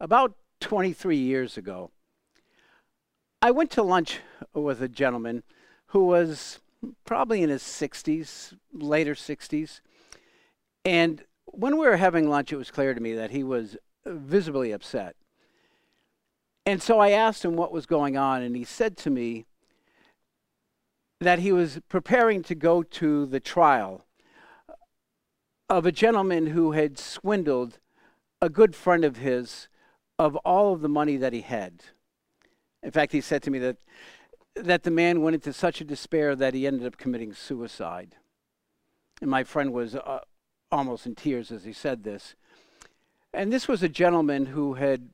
about 23 years ago. I went to lunch with a gentleman who was probably in his 60s, later 60s. And when we were having lunch, it was clear to me that he was visibly upset. And so I asked him what was going on, and he said to me that he was preparing to go to the trial of a gentleman who had swindled a good friend of his of all of the money that he had. In fact, he said to me that that the man went into such a despair that he ended up committing suicide. And my friend was uh, almost in tears as he said this. And this was a gentleman who had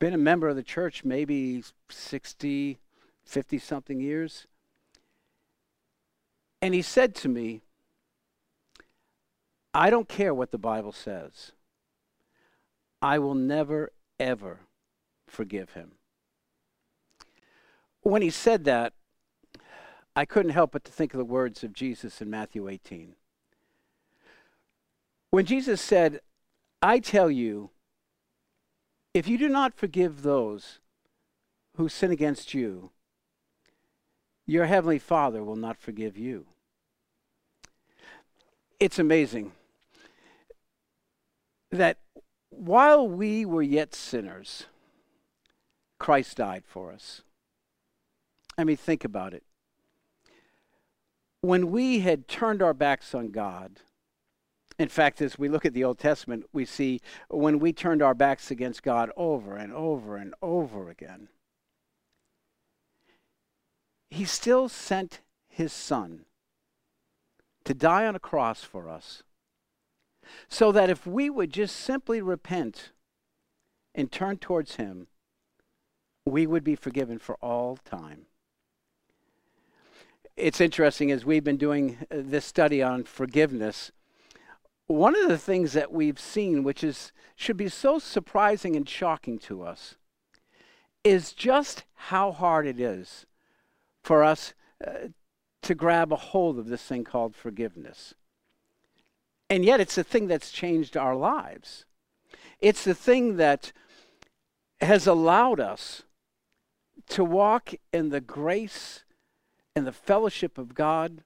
been a member of the church maybe 60, 50 something years. And he said to me, I don't care what the Bible says. I will never, ever forgive him. When he said that, I couldn't help but to think of the words of Jesus in Matthew 18. When Jesus said, I tell you, if you do not forgive those who sin against you, your heavenly Father will not forgive you. It's amazing that while we were yet sinners, Christ died for us. I mean, think about it. When we had turned our backs on God, in fact, as we look at the Old Testament, we see when we turned our backs against God over and over and over again, He still sent His Son to die on a cross for us so that if we would just simply repent and turn towards Him, we would be forgiven for all time. It's interesting as we've been doing uh, this study on forgiveness. One of the things that we've seen, which is should be so surprising and shocking to us, is just how hard it is for us uh, to grab a hold of this thing called forgiveness. And yet, it's the thing that's changed our lives. It's the thing that has allowed us to walk in the grace and the fellowship of God.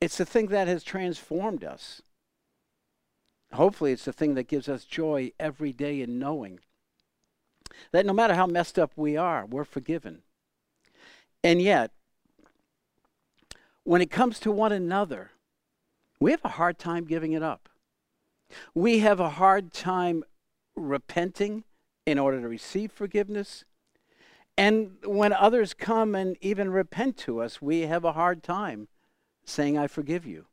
It's the thing that has transformed us. Hopefully, it's the thing that gives us joy every day in knowing that no matter how messed up we are, we're forgiven. And yet, when it comes to one another, we have a hard time giving it up. We have a hard time repenting in order to receive forgiveness. And when others come and even repent to us, we have a hard time saying, I forgive you.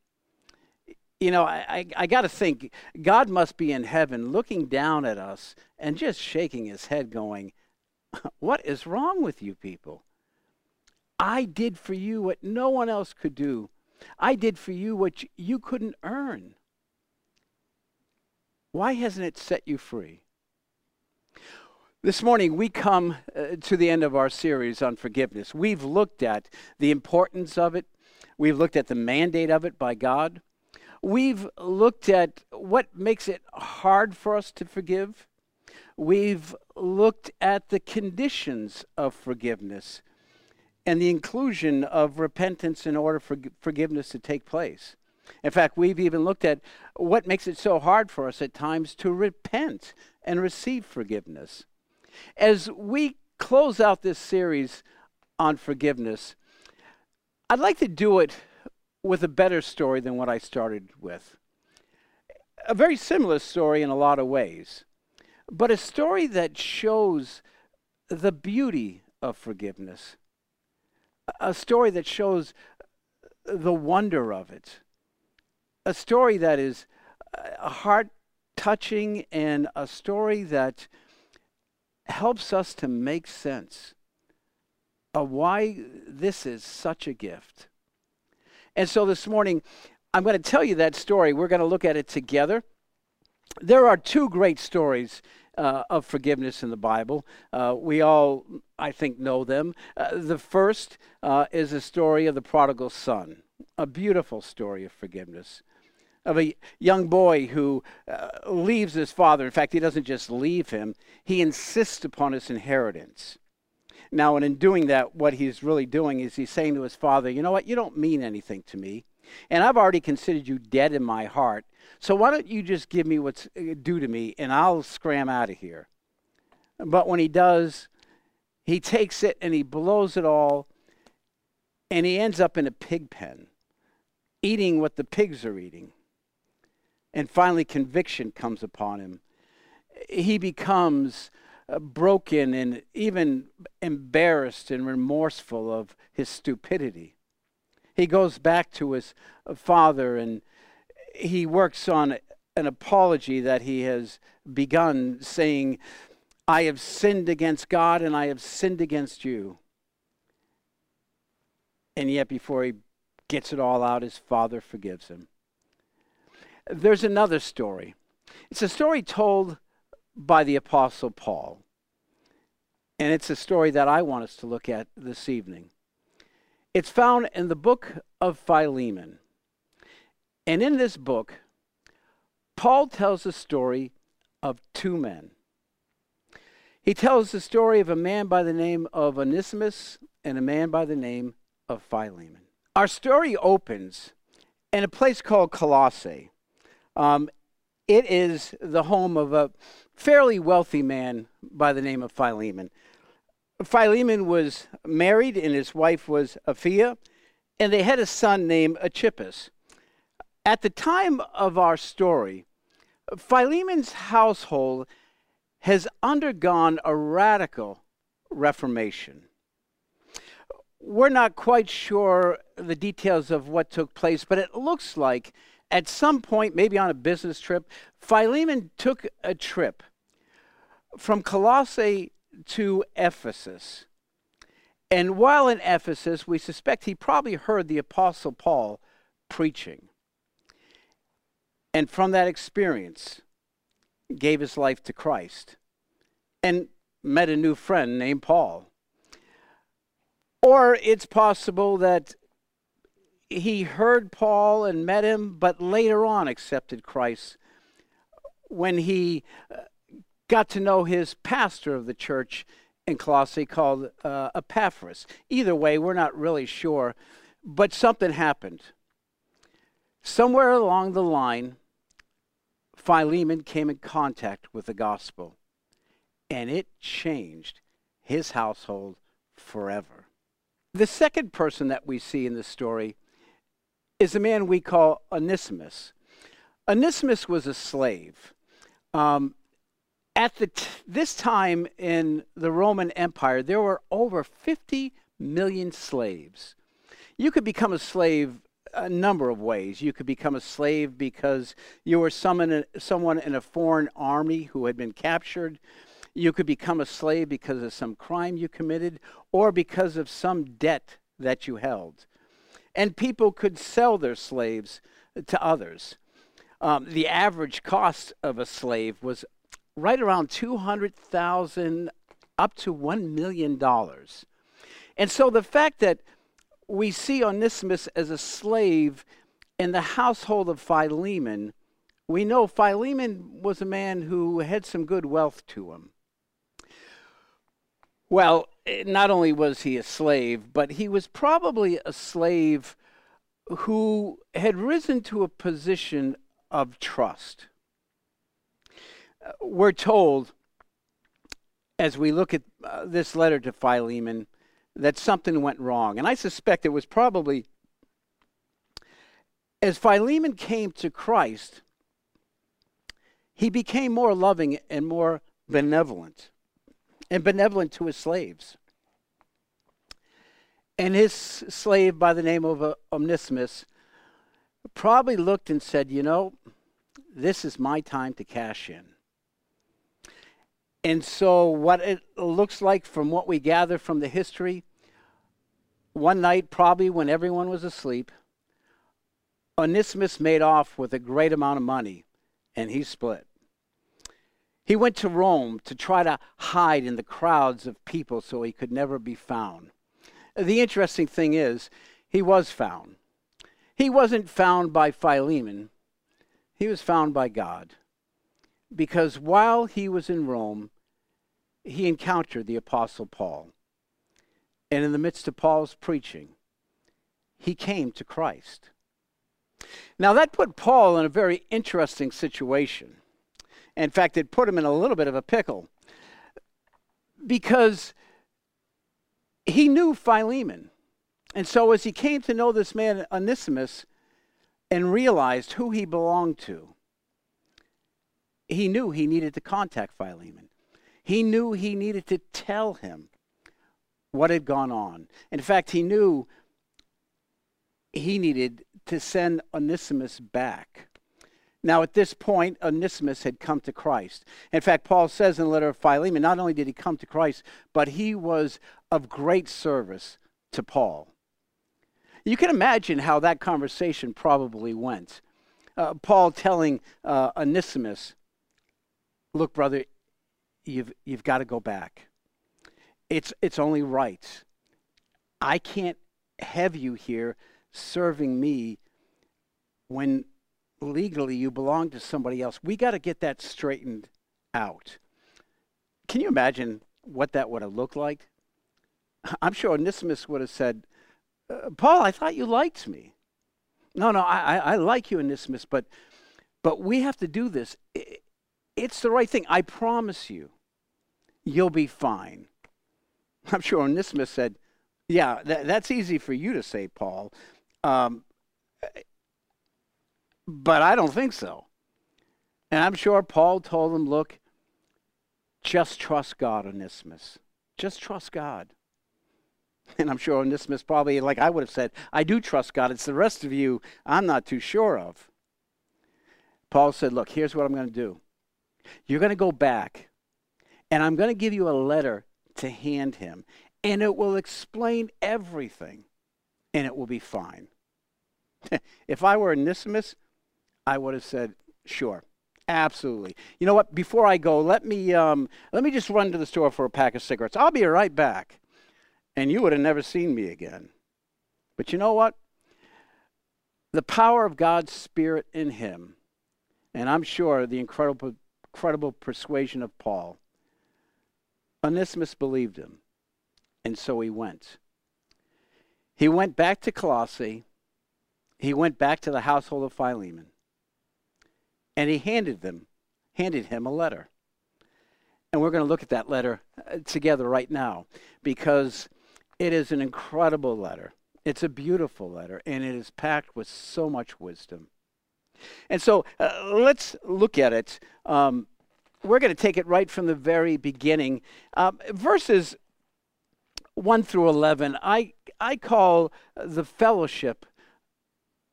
You know, I, I, I got to think, God must be in heaven looking down at us and just shaking his head, going, What is wrong with you people? I did for you what no one else could do I did for you what you couldn't earn. Why hasn't it set you free? This morning, we come uh, to the end of our series on forgiveness. We've looked at the importance of it, we've looked at the mandate of it by God, we've looked at what makes it hard for us to forgive, we've looked at the conditions of forgiveness and the inclusion of repentance in order for forgiveness to take place. In fact, we've even looked at what makes it so hard for us at times to repent and receive forgiveness. As we close out this series on forgiveness, I'd like to do it with a better story than what I started with. A very similar story in a lot of ways, but a story that shows the beauty of forgiveness a story that shows the wonder of it, a story that is uh, heart touching and a story that helps us to make sense of why this is such a gift. And so this morning, I'm going to tell you that story. We're going to look at it together. There are two great stories uh, of forgiveness in the Bible. Uh, we all, I think, know them. Uh, the first uh, is the story of the prodigal son, a beautiful story of forgiveness. of a young boy who uh, leaves his father. In fact, he doesn't just leave him, he insists upon his inheritance. Now, and in doing that, what he's really doing is he's saying to his father, You know what? You don't mean anything to me. And I've already considered you dead in my heart. So why don't you just give me what's uh, due to me and I'll scram out of here? But when he does, he takes it and he blows it all and he ends up in a pig pen, eating what the pigs are eating. And finally, conviction comes upon him. He becomes uh, broken and even embarrassed and remorseful of his stupidity. He goes back to his uh, father and he works on an apology that he has begun, saying, I have sinned against God and I have sinned against you. And yet, before he gets it all out, his father forgives him. There's another story. It's a story told by the Apostle Paul. And it's a story that I want us to look at this evening. It's found in the book of Philemon. And in this book, Paul tells the story of two men. He tells the story of a man by the name of Onesimus and a man by the name of Philemon. Our story opens in a place called Colossae. Um, it is the home of a fairly wealthy man by the name of Philemon. Philemon was married, and his wife was Apphia, and they had a son named Archippus. At the time of our story, Philemon's household has undergone a radical reformation. We're not quite sure the details of what took place, but it looks like at some point, maybe on a business trip, Philemon took a trip from Colossae to Ephesus. And while in Ephesus, we suspect he probably heard the Apostle Paul preaching. And from that experience, gave his life to Christ and met a new friend named Paul. Or it's possible that he heard Paul and met him, but later on accepted Christ when he uh, got to know his pastor of the church in Colossae called uh, Epaphras. Either way, we're not really sure, but something happened. Somewhere along the line, Philemon came in contact with the gospel, and it changed his household forever. The second person that we see in the story is a man we call Onesimus. Onesimus was a slave. Um, at the this time in the Roman Empire, there were over 50 million slaves. You could become a slave a number of ways. You could become a slave because you were someone, someone in a foreign army who had been captured. You could become a slave because of some crime you committed or because of some debt that you held. And people could sell their slaves to others. Um, the average cost of a slave was right around 200,000 up to 1 million dollars. And so the fact that we see Onesimus as a slave in the household of Philemon, we know Philemon was a man who had some good wealth to him. Well, not only was he a slave, but he was probably a slave who had risen to a position of trust. Uh, we're told, as we look at uh, this letter to Philemon, that something went wrong. And I suspect it was probably as Philemon came to Christ, he became more loving and more benevolent, and benevolent to his slaves. And his slave by the name of uh, Onesimus probably looked and said, You know, this is my time to cash in. And so, what it looks like from what we gather from the history, one night, probably when everyone was asleep, Onesimus made off with a great amount of money, and he split. He went to Rome to try to hide in the crowds of people so he could never be found. The interesting thing is, he was found. He wasn't found by Philemon, he was found by God because while he was in Rome, he encountered the Apostle Paul. And in the midst of Paul's preaching, he came to Christ. Now, that put Paul in a very interesting situation. In fact, it put him in a little bit of a pickle because he knew Philemon. And so, as he came to know this man, Onesimus, and realized who he belonged to, he knew he needed to contact Philemon. He knew he needed to tell him what had gone on. In fact, he knew he needed to send Onesimus back. Now, at this point, Onesimus had come to Christ. In fact, Paul says in the letter of Philemon, not only did he come to Christ, but he was of great service to Paul. You can imagine how that conversation probably went. Uh, Paul telling uh, Onesimus, Look, brother, you've, you've got to go back. It's, it's only right. I can't have you here serving me when legally you belong to somebody else. We got to get that straightened out. Can you imagine what that would have looked like? I'm sure Onesimus would have said, uh, Paul, I thought you liked me. No, no, I, I like you, Onesimus, but, but we have to do this. It's the right thing. I promise you, you'll be fine. I'm sure Onesimus said, Yeah, that, that's easy for you to say, Paul. Um, but I don't think so. And I'm sure Paul told him, Look, just trust God, Onesimus. Just trust God. And I'm sure Onesimus probably, like I would have said, I do trust God. It's the rest of you I'm not too sure of. Paul said, Look, here's what I'm going to do. You're going to go back, and I'm going to give you a letter to hand him, and it will explain everything, and it will be fine. if I were Onesimus, I would have said, sure. Absolutely. You know what? Before I go, let me um, let me just run to the store for a pack of cigarettes. I'll be right back. And you would have never seen me again. But you know what? The power of God's Spirit in him, and I'm sure the incredible incredible persuasion of Paul. Onesimus believed him, and so he went. He went back to Colossae. He went back to the household of Philemon, and he handed them, handed him a letter. And we're going to look at that letter uh, together right now because it is an incredible letter. It's a beautiful letter, and it is packed with so much wisdom. And so uh, let's look at it. Um, we're going to take it right from the very beginning. Um, verses 1 through 11, I, I call the fellowship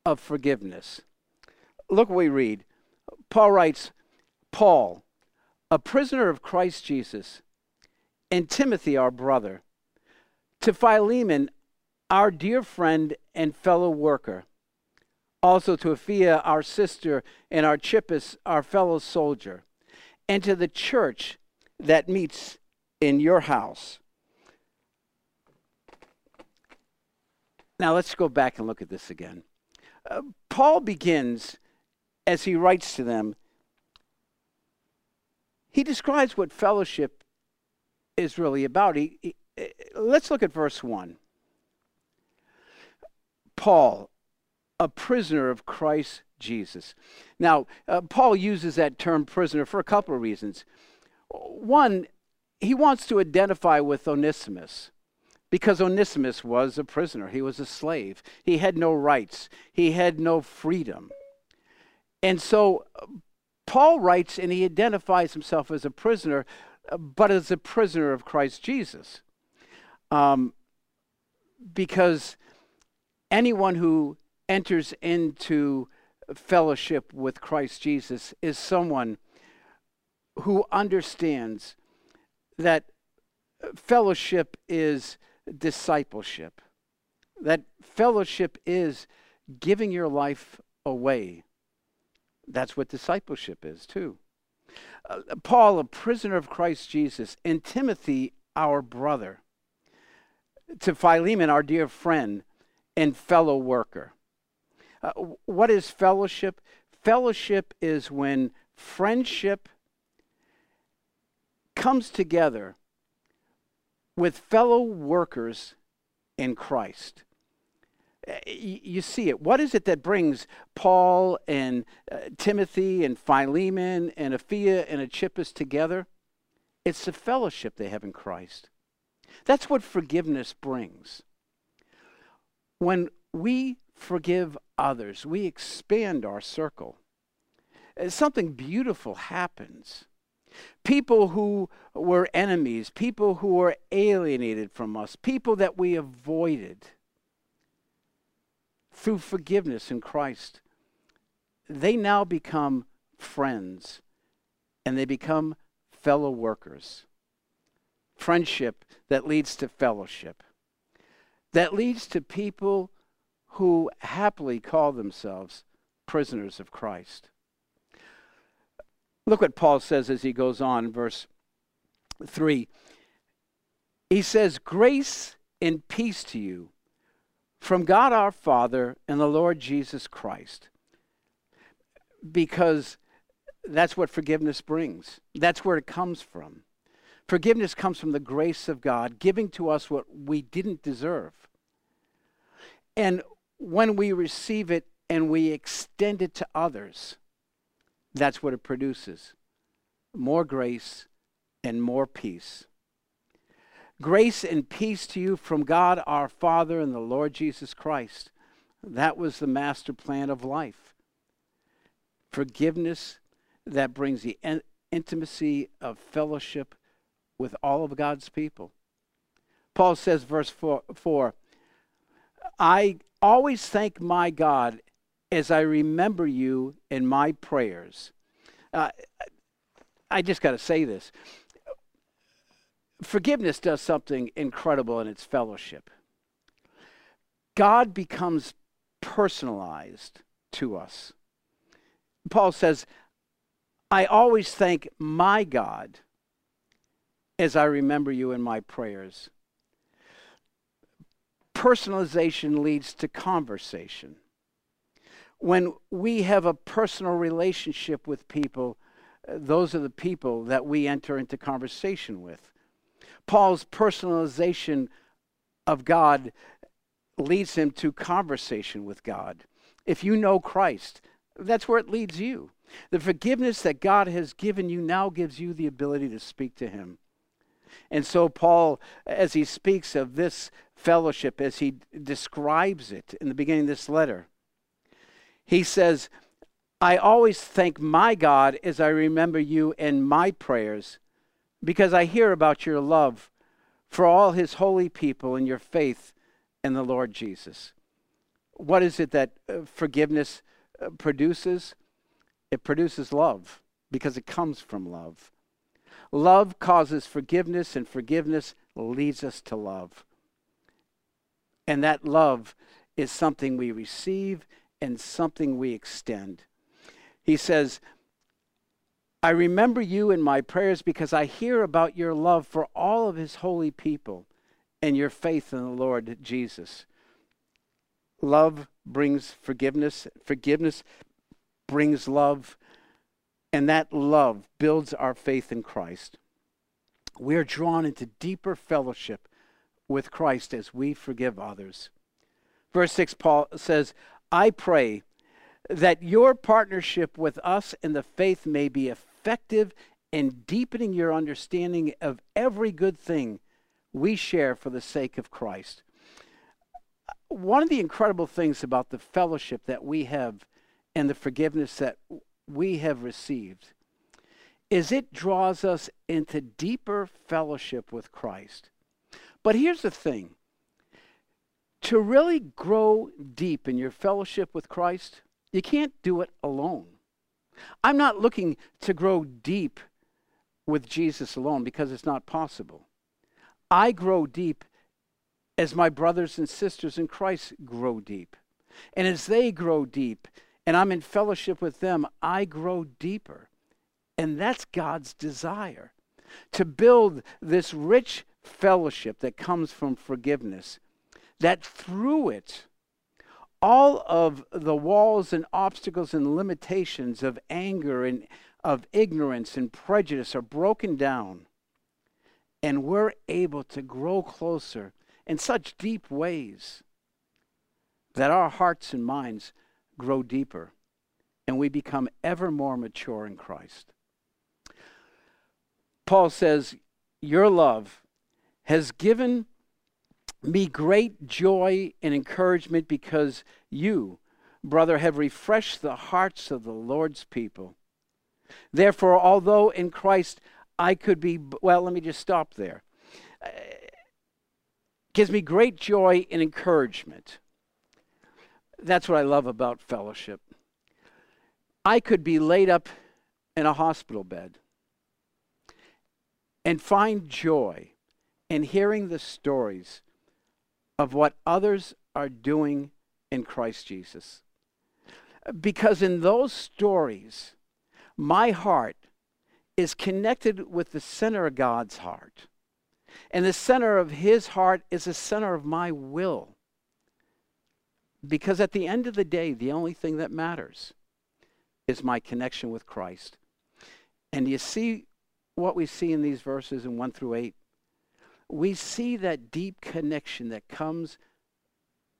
of forgiveness. Look what we read. Paul writes, Paul, a prisoner of Christ Jesus, and Timothy, our brother, to Philemon, our dear friend and fellow worker also to Apphia, our sister, and Archippus, our fellow soldier, and to the church that meets in your house. Now let's go back and look at this again. Uh, Paul begins as he writes to them, he describes what fellowship is really about. He, he, let's look at verse 1. Paul, a prisoner of Christ Jesus. Now, uh, Paul uses that term prisoner for a couple of reasons. One, he wants to identify with Onesimus because Onesimus was a prisoner, he was a slave, he had no rights, he had no freedom. And so Paul writes and he identifies himself as a prisoner, but as a prisoner of Christ Jesus. Um, because anyone who enters into fellowship with Christ Jesus is someone who understands that fellowship is discipleship, that fellowship is giving your life away. That's what discipleship is, too. Uh, Paul, a prisoner of Christ Jesus, and Timothy, our brother, to Philemon, our dear friend and fellow worker. Uh, what is fellowship? fellowship is when friendship comes together with fellow workers in Christ. Uh, you see it. What is it that brings Paul and uh, Timothy and Philemon and Apphia and Archippus together? It's the fellowship they have in Christ. That's what forgiveness brings. When we forgive others, we expand our circle. Uh, something beautiful happens. People who were enemies, people who were alienated from us, people that we avoided through forgiveness in Christ, they now become friends and they become fellow workers. Friendship that leads to fellowship, that leads to people who happily call themselves prisoners of Christ. Look what Paul says as he goes on, verse 3. He says, Grace and peace to you from God our Father and the Lord Jesus Christ. Because that's what forgiveness brings, that's where it comes from. Forgiveness comes from the grace of God, giving to us what we didn't deserve. And when we receive it and we extend it to others, that's what it produces more grace and more peace. Grace and peace to you from God our Father and the Lord Jesus Christ. That was the master plan of life. Forgiveness that brings the in- intimacy of fellowship with all of God's people. Paul says, verse 4, four I always thank my God as I remember you in my prayers. Uh, I just got to say this forgiveness does something incredible in its fellowship. God becomes personalized to us. Paul says, I always thank my God as I remember you in my prayers. Personalization leads to conversation. When we have a personal relationship with people, uh, those are the people that we enter into conversation with. Paul's personalization of God leads him to conversation with God. If you know Christ, that's where it leads you. The forgiveness that God has given you now gives you the ability to speak to him. And so, Paul, as he speaks of this fellowship, as he describes it in the beginning of this letter, he says, I always thank my God as I remember you in my prayers because I hear about your love for all his holy people and your faith in the Lord Jesus. What is it that uh, forgiveness uh, produces? It produces love because it comes from love. Love causes forgiveness, and forgiveness leads us to love. And that love is something we receive and something we extend. He says, I remember you in my prayers because I hear about your love for all of his holy people and your faith in the Lord Jesus. Love brings forgiveness, forgiveness brings love, and that love builds our faith in Christ. We are drawn into deeper fellowship with Christ as we forgive others. Verse 6, Paul says, I pray that your partnership with us in the faith may be effective in deepening your understanding of every good thing we share for the sake of Christ. One of the incredible things about the fellowship that we have and the forgiveness that we have received is it draws us into deeper fellowship with Christ. But here's the thing to really grow deep in your fellowship with Christ, you can't do it alone. I'm not looking to grow deep with Jesus alone because it's not possible. I grow deep as my brothers and sisters in Christ grow deep. And as they grow deep and I'm in fellowship with them, I grow deeper. And that's God's desire to build this rich fellowship that comes from forgiveness, that through it, all of the walls and obstacles and limitations of anger and of ignorance and prejudice are broken down, and we're able to grow closer in such deep ways that our hearts and minds grow deeper and we become ever more mature in Christ. Paul says, Your love has given me great joy and encouragement because you, brother, have refreshed the hearts of the Lord's people. Therefore, although in Christ I could be, well, let me just stop there. Uh, gives me great joy and encouragement. That's what I love about fellowship. I could be laid up in a hospital bed and find joy in hearing the stories of what others are doing in Christ Jesus. Because in those stories, my heart is connected with the center of God's heart. And the center of his heart is the center of my will. Because at the end of the day, the only thing that matters is my connection with Christ. And you see what we see in these verses in 1 through 8? we see that deep connection that comes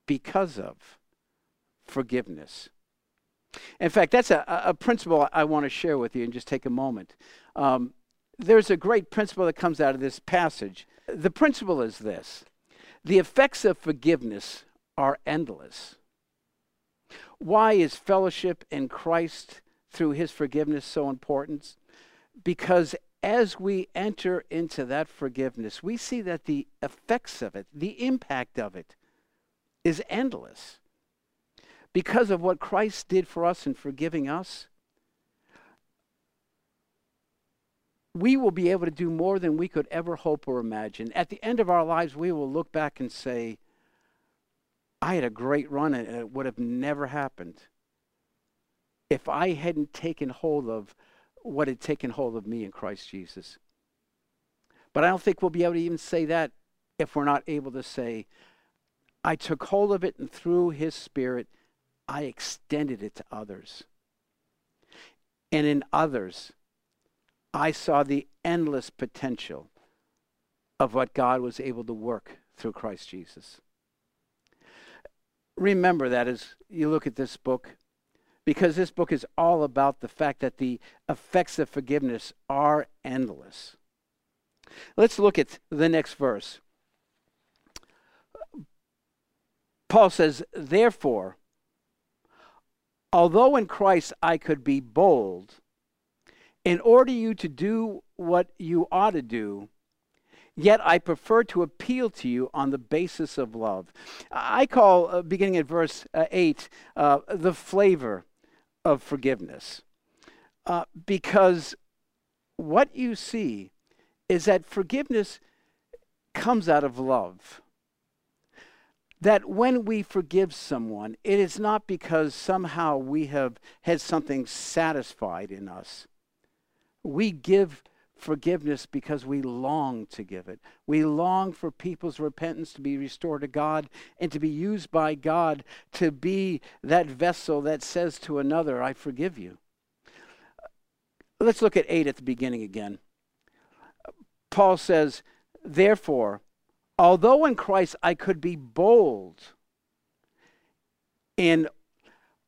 because of forgiveness. In fact, that's a, a principle I want to share with you and just take a moment. Um, there's a great principle that comes out of this passage. The principle is this the effects of forgiveness are endless. Why is fellowship in Christ through his forgiveness so important? Because as we enter into that forgiveness, we see that the effects of it, the impact of it, is endless. Because of what Christ did for us in forgiving us, we will be able to do more than we could ever hope or imagine. At the end of our lives, we will look back and say, I had a great run and it would have never happened if I hadn't taken hold of what had taken hold of me in Christ Jesus. But I don't think we'll be able to even say that if we're not able to say, I took hold of it and through His Spirit, I extended it to others. And in others, I saw the endless potential of what God was able to work through Christ Jesus. Remember that as you look at this book, because this book is all about the fact that the effects of forgiveness are endless. Let's look at the next verse. Paul says, Therefore, although in Christ I could be bold, in order you to do what you ought to do, Yet I prefer to appeal to you on the basis of love. I call, uh, beginning at verse uh, 8, uh, the flavor of forgiveness. Uh, because what you see is that forgiveness comes out of love. That when we forgive someone, it is not because somehow we have had something satisfied in us. We give forgiveness because we long to give it. We long for people's repentance to be restored to God and to be used by God to be that vessel that says to another, I forgive you. Uh, let's look at 8 at the beginning again. Paul says, Therefore, although in Christ I could be bold in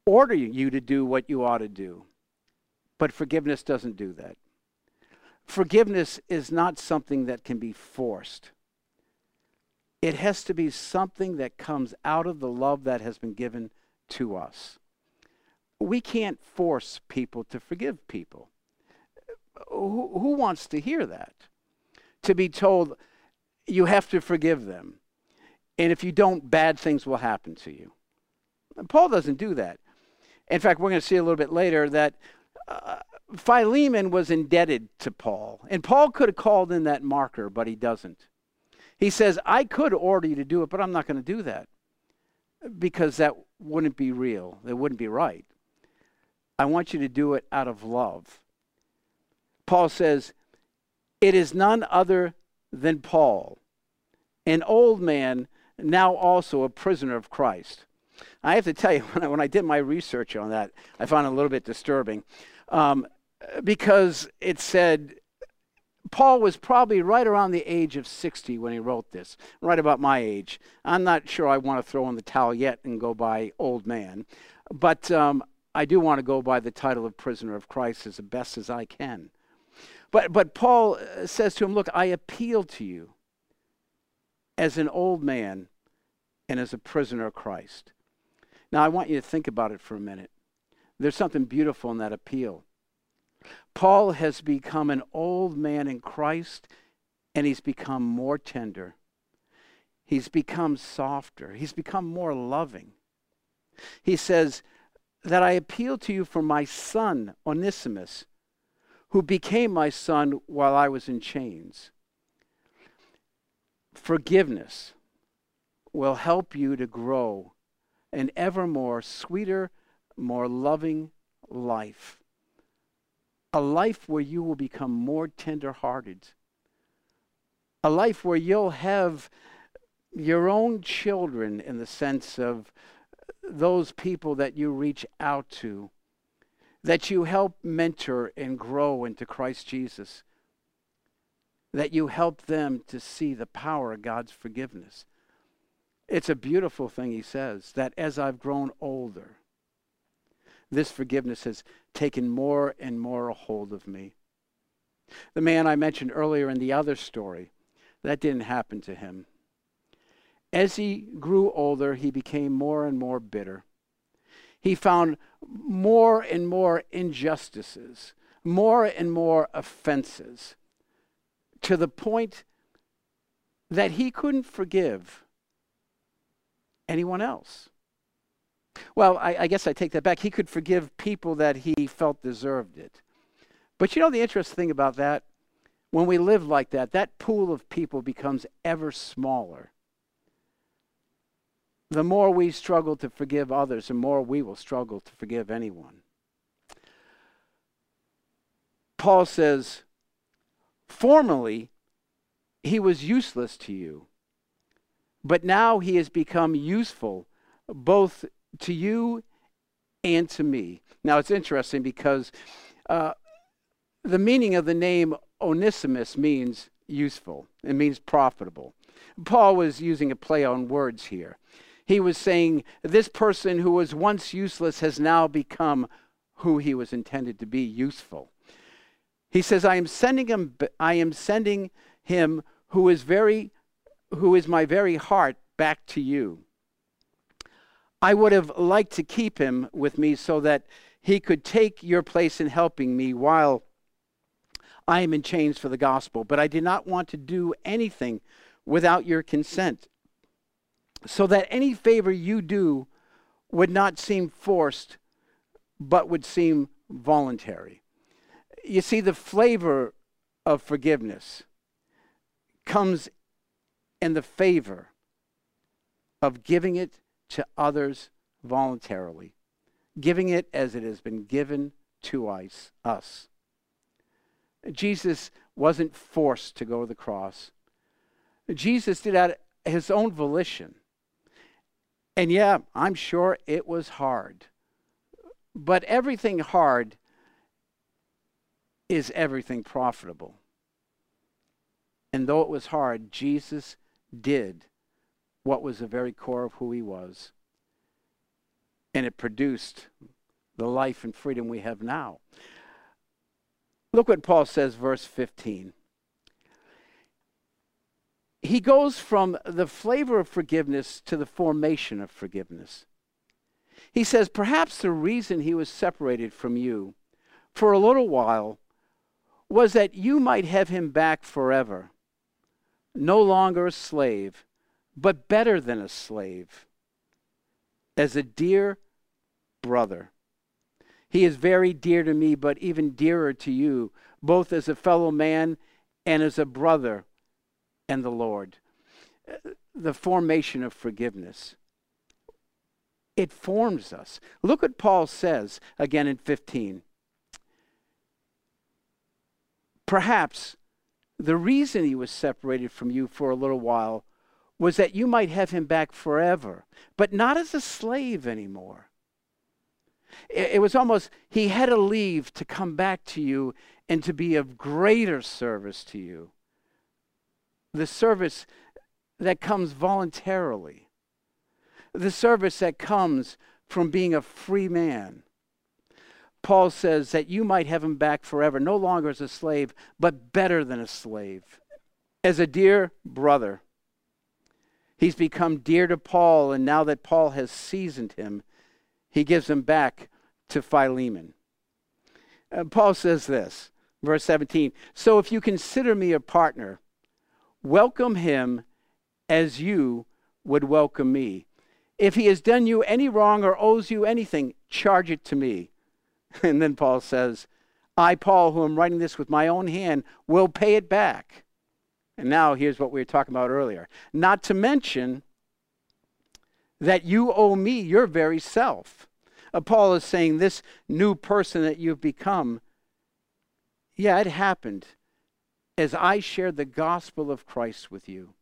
ordering you to do what you ought to do, but forgiveness doesn't do that. Forgiveness is not something that can be forced. It has to be something that comes out of the love that has been given to us. We can't force people to forgive people. Who, who wants to hear that? To be told, you have to forgive them. And if you don't, bad things will happen to you. And Paul doesn't do that. In fact, we're going to see a little bit later that uh, Philemon was indebted to Paul, and Paul could have called in that marker, but he doesn't. He says, I could order you to do it, but I'm not going to do that because that wouldn't be real. That wouldn't be right. I want you to do it out of love. Paul says, It is none other than Paul, an old man, now also a prisoner of Christ. I have to tell you, when I, when I did my research on that, I found it a little bit disturbing um, because it said Paul was probably right around the age of 60 when he wrote this, right about my age. I'm not sure I want to throw in the towel yet and go by old man, but um, I do want to go by the title of prisoner of Christ as best as I can. But, but Paul uh, says to him, Look, I appeal to you as an old man and as a prisoner of Christ. Now, I want you to think about it for a minute. There's something beautiful in that appeal. Paul has become an old man in Christ and he's become more tender. He's become softer. He's become more loving. He says, That I appeal to you for my son, Onesimus, who became my son while I was in chains. Forgiveness will help you to grow an ever more sweeter, more loving life a life where you will become more tender-hearted, a life where you'll have your own children in the sense of those people that you reach out to, that you help mentor and grow into Christ Jesus, that you help them to see the power of God's forgiveness. It's a beautiful thing, he says, that as I've grown older, this forgiveness has taken more and more a hold of me. The man I mentioned earlier in the other story, that didn't happen to him. As he grew older, he became more and more bitter. He found more and more injustices, more and more offenses, to the point that he couldn't forgive anyone else. Well, I, I, guess I take that back. He could forgive people that he felt deserved it. But you know the interesting thing about that? When we live like that, that pool of people becomes ever smaller. The more we struggle to forgive others, the more we will struggle to forgive anyone. Paul says, Formerly, he was useless to you, but now he has become useful both to you and to me. Now, it's interesting because uh, the meaning of the name Onesimus means useful, it means profitable. Paul was using a play on words here. He was saying, This person who was once useless has now become who he was intended to be useful. He says, I am sending him, I am sending him who is very who is my very heart back to you. I would have liked to keep him with me so that he could take your place in helping me while I am in chains for the gospel. But I did not want to do anything without your consent, so that any favor you do would not seem forced, but would seem voluntary. You see, the flavor of forgiveness comes in the favor of giving it to others voluntarily, giving it as it has been given to us. us. Jesus wasn't forced to go to the cross. Jesus did at his own volition. And yeah, I'm sure it was hard. But everything hard is everything profitable. And though it was hard, Jesus did what was the very core of who he was. And it produced the life and freedom we have now. Look what Paul says, verse 15. He goes from the flavor of forgiveness to the formation of forgiveness. He says, Perhaps the reason he was separated from you for a little while was that you might have him back forever, no longer a slave but better than a slave, as a dear brother. He is very dear to me, but even dearer to you, both as a fellow man and as a brother and the Lord. The formation of forgiveness. It forms us. Look what Paul says again in 15. Perhaps the reason he was separated from you for a little while was that you might have him back forever, but not as a slave anymore. It, it was almost, he had to leave to come back to you and to be of greater service to you. The service that comes voluntarily, the service that comes from being a free man. Paul says that you might have him back forever, no longer as a slave, but better than a slave, as a dear brother. He's become dear to Paul, and now that Paul has seasoned him, he gives him back to Philemon. Uh, Paul says this, verse 17 So if you consider me a partner, welcome him as you would welcome me. If he has done you any wrong or owes you anything, charge it to me. And then Paul says, I, Paul, who am writing this with my own hand, will pay it back. And now here's what we were talking about earlier. Not to mention that you owe me your very self. Uh, Paul is saying this new person that you've become, yeah, it happened as I shared the gospel of Christ with you.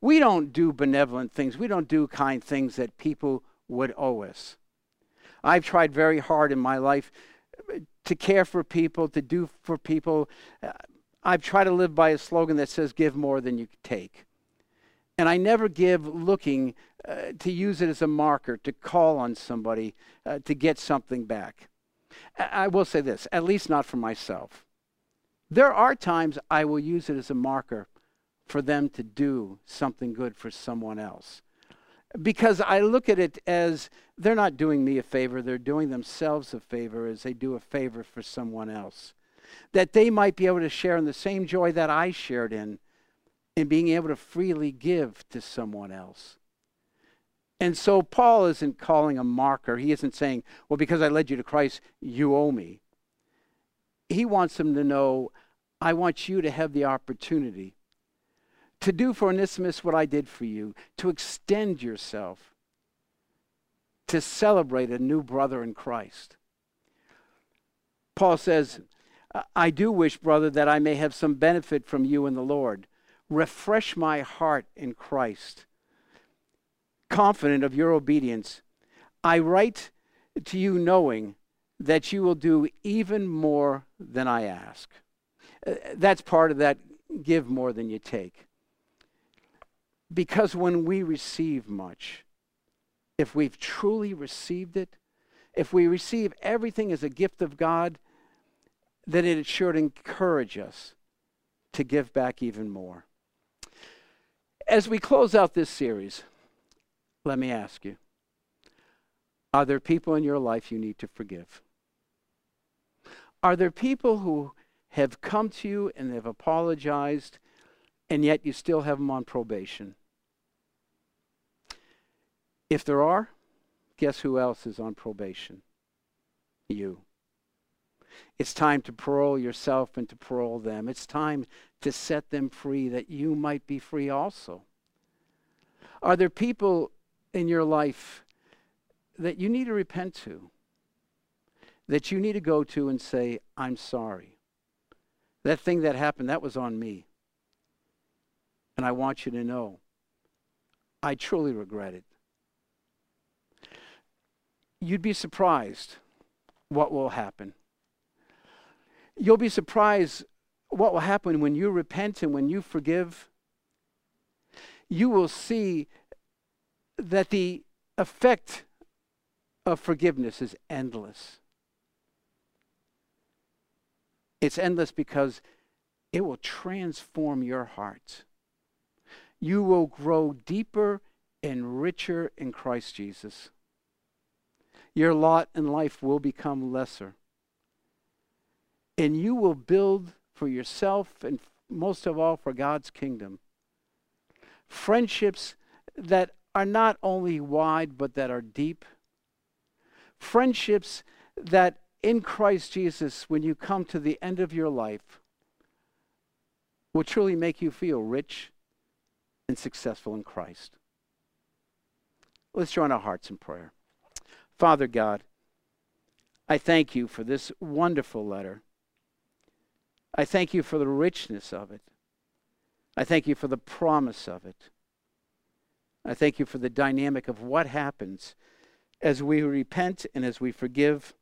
We don't do benevolent things. We don't do kind things that people would owe us. I've tried very hard in my life to care for people, to do for people. I've tried to live by a slogan that says, give more than you take. And I never give looking uh, to use it as a marker to call on somebody uh, to get something back. I-, I will say this, at least not for myself. There are times I will use it as a marker for them to do something good for someone else. Because I look at it as they're not doing me a favor, they're doing themselves a favor as they do a favor for someone else. That they might be able to share in the same joy that I shared in, in being able to freely give to someone else. And so Paul isn't calling a marker. He isn't saying, well, because I led you to Christ, you owe me. He wants them to know, I want you to have the opportunity to do for Onesimus what I did for you, to extend yourself, to celebrate a new brother in Christ. Paul says, I do wish, brother, that I may have some benefit from you in the Lord. Refresh my heart in Christ. Confident of your obedience, I write to you knowing that you will do even more than I ask. Uh, that's part of that give more than you take. Because when we receive much, if we've truly received it, if we receive everything as a gift of God, then it should encourage us to give back even more. As we close out this series, let me ask you Are there people in your life you need to forgive? Are there people who have come to you and have apologized and yet you still have them on probation? If there are, guess who else is on probation? You. It's time to parole yourself and to parole them. It's time to set them free that you might be free also. Are there people in your life that you need to repent to? That you need to go to and say, I'm sorry. That thing that happened, that was on me. And I want you to know, I truly regret it. You'd be surprised what will happen. You'll be surprised what will happen when you repent and when you forgive. You will see that the effect of forgiveness is endless. It's endless because it will transform your heart. You will grow deeper and richer in Christ Jesus. Your lot in life will become lesser. And you will build for yourself and most of all for God's kingdom friendships that are not only wide but that are deep. Friendships that in Christ Jesus, when you come to the end of your life, will truly make you feel rich and successful in Christ. Let's join our hearts in prayer. Father God, I thank you for this wonderful letter. I thank you for the richness of it. I thank you for the promise of it. I thank you for the dynamic of what happens as we repent and as we forgive.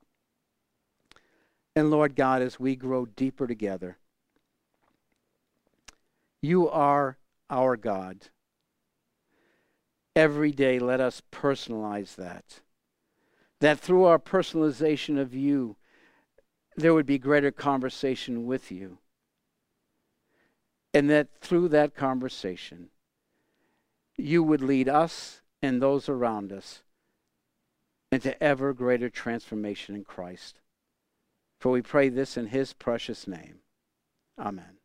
And Lord God, as we grow deeper together, you are our God. Every day, let us personalize that. That through our personalization of you, there would be greater conversation with you. And that through that conversation, you would lead us and those around us into ever greater transformation in Christ. For we pray this in his precious name. Amen.